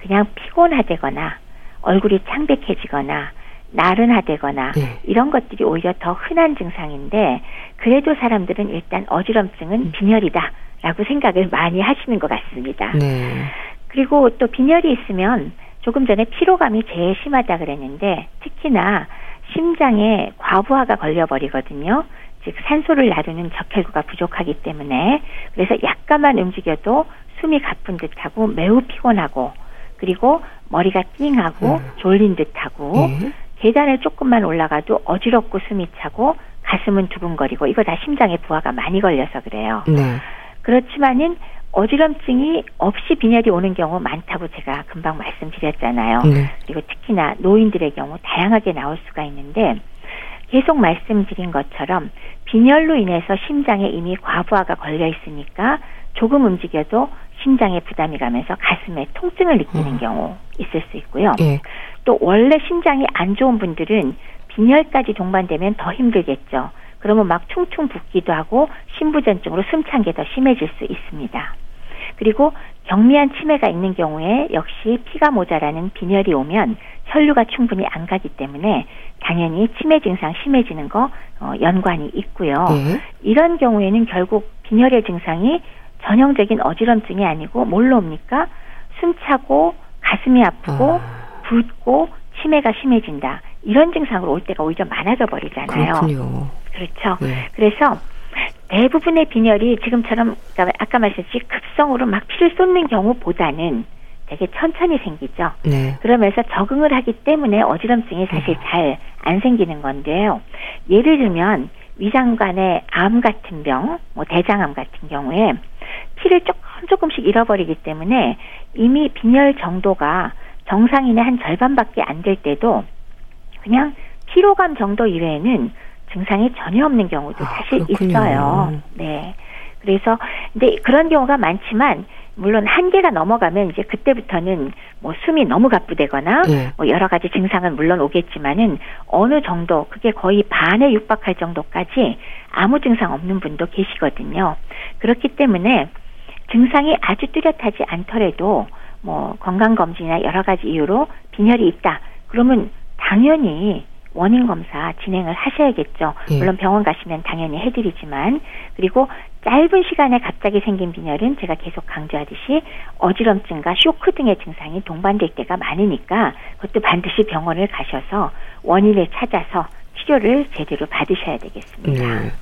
그냥 피곤하다거나 얼굴이 창백해지거나 나른하다거나 네. 이런 것들이 오히려 더 흔한 증상인데 그래도 사람들은 일단 어지럼증은 빈혈이다라고 생각을 많이 하시는 것 같습니다. 네. 그리고 또 빈혈이 있으면 조금 전에 피로감이 제일 심하다 그랬는데 특히나 심장에 과부하가 걸려버리거든요. 즉 산소를 나르는 적혈구가 부족하기 때문에 그래서 약간만 움직여도 숨이 가쁜 듯하고 매우 피곤하고 그리고 머리가 띵하고 음. 졸린 듯하고 음. 계단을 조금만 올라가도 어지럽고 숨이 차고 가슴은 두근거리고 이거 다 심장에 부하가 많이 걸려서 그래요. 네. 그렇지만은 어지럼증이 없이 빈혈이 오는 경우 많다고 제가 금방 말씀드렸잖아요. 네. 그리고 특히나 노인들의 경우 다양하게 나올 수가 있는데 계속 말씀드린 것처럼 빈혈로 인해서 심장에 이미 과부하가 걸려 있으니까 조금 움직여도 심장에 부담이 가면서 가슴에 통증을 느끼는 음. 경우 있을 수 있고요. 네. 또 원래 심장이 안 좋은 분들은 빈혈까지 동반되면 더 힘들겠죠. 그러면 막 퉁퉁 붓기도 하고 심부전증으로 숨찬 게 더 심해질 수 있습니다. 그리고 경미한 치매가 있는 경우에 역시 피가 모자라는 빈혈이 오면 혈류가 충분히 안 가기 때문에 당연히 치매 증상 심해지는 거 어, 연관이 있고요. 네. 이런 경우에는 결국 빈혈의 증상이 전형적인 어지럼증이 아니고 뭘로 옵니까? 숨차고 가슴이 아프고 아. 붓고 치매가 심해진다. 이런 증상으로 올 때가 오히려 많아져 버리잖아요. 그렇군요. 그렇죠. 네. 그래서 대부분의 빈혈이 지금처럼 그러니까 아까 말씀드렸듯이 급성으로 막 피를 쏟는 경우보다는 되게 천천히 생기죠. 네. 그러면서 적응을 하기 때문에 어지럼증이 사실 네. 잘안 생기는 건데요. 예를 들면 위장관의 암 같은 병, 뭐 대장암 같은 경우에 피를 조금 조금씩 잃어버리기 때문에 이미 빈혈 정도가 정상인의 한 절반밖에 안 될 때도 그냥 피로감 정도 이외에는 증상이 전혀 없는 경우도 아, 사실 그렇군요. 있어요. 네. 그래서 근데 그런 경우가 많지만 물론 한계가 넘어가면 이제 그때부터는 뭐 숨이 너무 가쁘되거나 네. 뭐 여러 가지 증상은 물론 오겠지만은 어느 정도 그게 거의 반에 육박할 정도까지 아무 증상 없는 분도 계시거든요. 그렇기 때문에 증상이 아주 뚜렷하지 않더라도 뭐 건강 검진이나 여러 가지 이유로 빈혈이 있다. 그러면 당연히 원인 검사 진행을 하셔야겠죠. 예. 물론 병원 가시면 당연히 해드리지만 그리고 짧은 시간에 갑자기 생긴 빈혈은 제가 계속 강조하듯이 어지럼증과 쇼크 등의 증상이 동반될 때가 많으니까 그것도 반드시 병원을 가셔서 원인을 찾아서 치료를 제대로 받으셔야 되겠습니다. 네.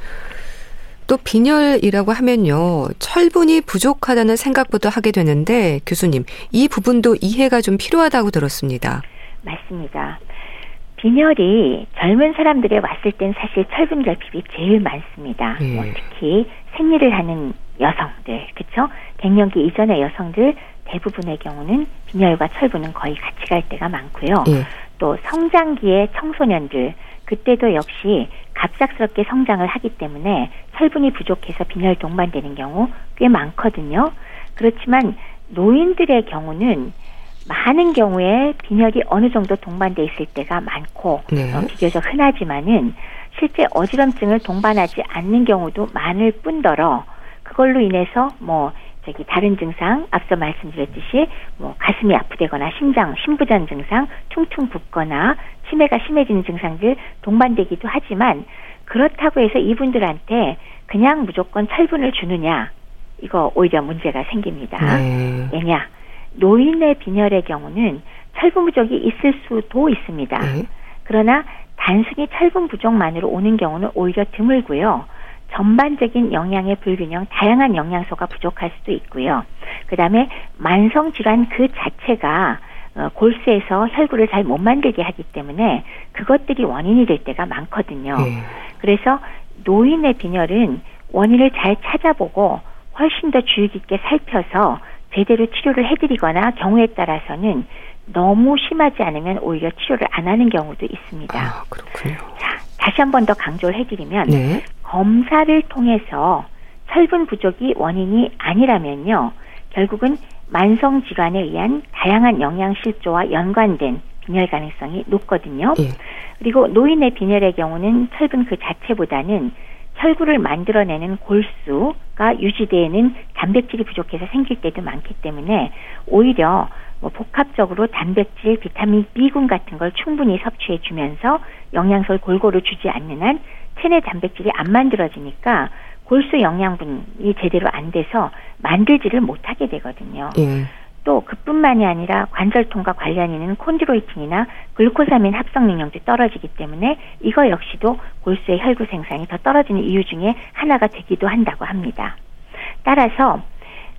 또 빈혈이라고 하면요. 철분이 부족하다는 생각부터 하게 되는데 교수님, 이 부분도 이해가 좀 필요하다고 들었습니다. 맞습니다. 빈혈이 젊은 사람들에 왔을 땐 사실 철분 결핍이 제일 많습니다. 예. 뭐 특히 생리를 하는 여성들, 그렇죠? 갱년기 이전의 여성들 대부분의 경우는 빈혈과 철분은 거의 같이 갈 때가 많고요. 예. 또 성장기의 청소년들 그때도 역시 갑작스럽게 성장을 하기 때문에 철분이 부족해서 빈혈 동반되는 경우 꽤 많거든요. 그렇지만 노인들의 경우는 많은 경우에 빈혈이 어느 정도 동반돼 있을 때가 많고 네. 어, 비교적 흔하지만은 실제 어지럼증을 동반하지 않는 경우도 많을 뿐더러 그걸로 인해서 뭐 저기 다른 증상 앞서 말씀드렸듯이 뭐 가슴이 아프다거나 심장 심부전 증상 퉁퉁 붓거나 치매가 심해지는 증상들 동반되기도 하지만 그렇다고 해서 이분들한테 그냥 무조건 철분을 주느냐 이거 오히려 문제가 생깁니다. 네. 왜냐 노인의 빈혈의 경우는 철분 부족이 있을 수도 있습니다. 네. 그러나 단순히 철분 부족만으로 오는 경우는 오히려 드물고요. 전반적인 영양의 불균형, 다양한 영양소가 부족할 수도 있고요. 그 다음에 만성 질환 그 자체가 어, 골수에서 혈구를 잘 못 만들게 하기 때문에 그것들이 원인이 될 때가 많거든요. 네. 그래서 노인의 빈혈은 원인을 잘 찾아보고 훨씬 더 주의 깊게 살펴서 제대로 치료를 해드리거나 경우에 따라서는 너무 심하지 않으면 오히려 치료를 안 하는 경우도 있습니다. 아, 그렇군요. 자, 다시 한 번 더 강조를 해드리면 네. 검사를 통해서 철분 부족이 원인이 아니라면요, 결국은 만성 질환에 의한 다양한 영양 실조와 연관된 빈혈 가능성이 높거든요. 예. 그리고 노인의 빈혈의 경우는 철분 그 자체보다는 혈구를 만들어내는 골수가 유지되는 단백질이 부족해서 생길 때도 많기 때문에 오히려 뭐 복합적으로 단백질, 비타민 B군 같은 걸 충분히 섭취해 주면서 영양소를 골고루 주지 않는 한 체내 단백질이 안 만들어지니까 골수 영양분이 제대로 안 돼서 만들지를 못하게 되거든요. 예. 또 그뿐만이 아니라 관절통과 관련 있는 콘드로이틴이나 글루코사민 합성 능력도 떨어지기 때문에 이거 역시도 골수의 혈구 생산이 더 떨어지는 이유 중에 하나가 되기도 한다고 합니다. 따라서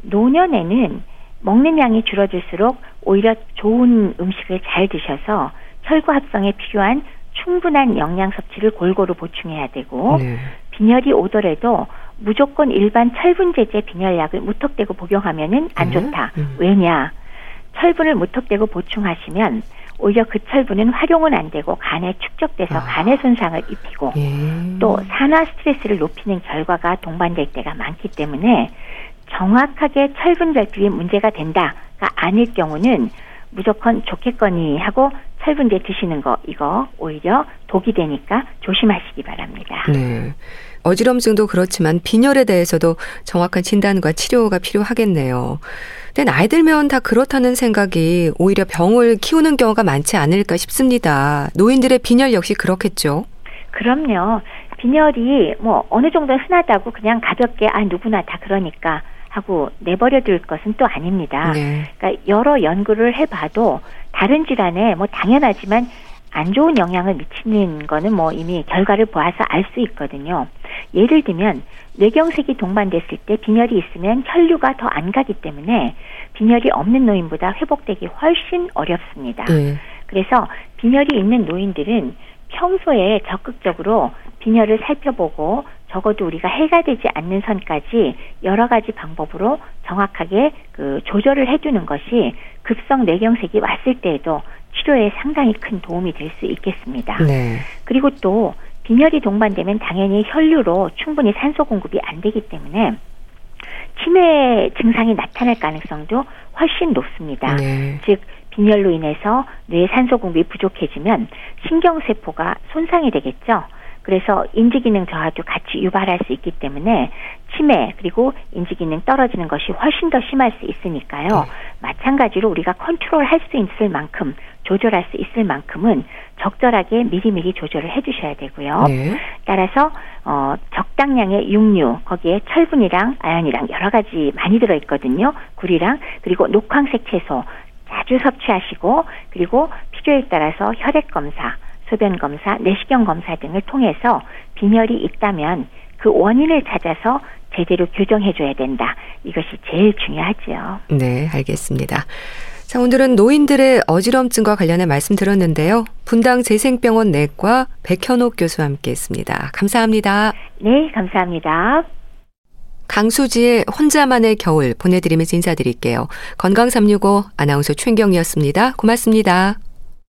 노년에는 먹는 양이 줄어들수록 오히려 좋은 음식을 잘 드셔서 혈구 합성에 필요한 충분한 영양 섭취를 골고루 보충해야 되고 네. 빈혈이 오더라도 무조건 일반 철분제제 빈혈약을 무턱대고 복용하면은 안 네. 좋다. 음. 왜냐? 철분을 무턱대고 보충하시면 오히려 그 철분은 활용은 안 되고 간에 축적돼서 아. 간에 손상을 입히고 예. 또 산화 스트레스를 높이는 결과가 동반될 때가 많기 때문에 정확하게 철분 결핍이 문제가 된다가 아닐 경우는 무조건 좋겠거니 하고 철분제 드시는 거 이거 오히려 독이 되니까 조심하시기 바랍니다. 네. 어지럼증도 그렇지만 빈혈에 대해서도 정확한 진단과 치료가 필요하겠네요. 근데 나이 들면 다 그렇다는 생각이 오히려 병을 키우는 경우가 많지 않을까 싶습니다. 노인들의 빈혈 역시 그렇겠죠? 그럼요. 빈혈이 뭐 어느 정도 흔하다고 그냥 가볍게 아 누구나 다 그러니까 하고 내버려 둘 것은 또 아닙니다. 네. 그러니까 여러 연구를 해봐도 다른 질환에 뭐 당연하지만 안 좋은 영향을 미치는 거는 뭐 이미 결과를 보아서 알 수 있거든요. 예를 들면 뇌경색이 동반됐을 때 빈혈이 있으면 혈류가 더 안 가기 때문에 빈혈이 없는 노인보다 회복되기 훨씬 어렵습니다. 네. 그래서 빈혈이 있는 노인들은 평소에 적극적으로 빈혈을 살펴보고 적어도 우리가 해가 되지 않는 선까지 여러 가지 방법으로 정확하게 그 조절을 해주는 것이 급성 뇌경색이 왔을 때에도 치료에 상당히 큰 도움이 될 수 있겠습니다. 네. 그리고 또 빈혈이 동반되면 당연히 혈류로 충분히 산소 공급이 안 되기 때문에 치매 증상이 나타날 가능성도 훨씬 높습니다. 네. 즉 빈혈로 인해서 뇌 산소 공급이 부족해지면 신경 세포가 손상이 되겠죠. 그래서 인지 기능 저하도 같이 유발할 수 있기 때문에 치매 그리고 인지 기능 떨어지는 것이 훨씬 더 심할 수 있으니까요. 네. 마찬가지로 우리가 컨트롤 할 수 있을 만큼 조절할 수 있을 만큼은 적절하게 미리미리 조절을 해주셔야 되고요. 네. 따라서 어, 적당량의 육류 거기에 철분이랑 아연이랑 여러 가지 많이 들어 있거든요. 굴이랑 그리고 녹황색 채소 자주 섭취하시고 그리고 필요에 따라서 혈액 검사 소변 검사, 내시경 검사 등을 통해서 빈혈이 있다면 그 원인을 찾아서 제대로 교정해줘야 된다. 이것이 제일 중요하죠. 네, 알겠습니다. 자, 오늘은 노인들의 어지럼증과 관련해 말씀 들었는데요. 분당 재생병원 내과 백현옥 교수와 함께 했습니다. 감사합니다. 네, 감사합니다. 강수지의 혼자만의 겨울 보내드리면서 인사드릴게요. 건강365 아나운서 최경이었습니다. 고맙습니다.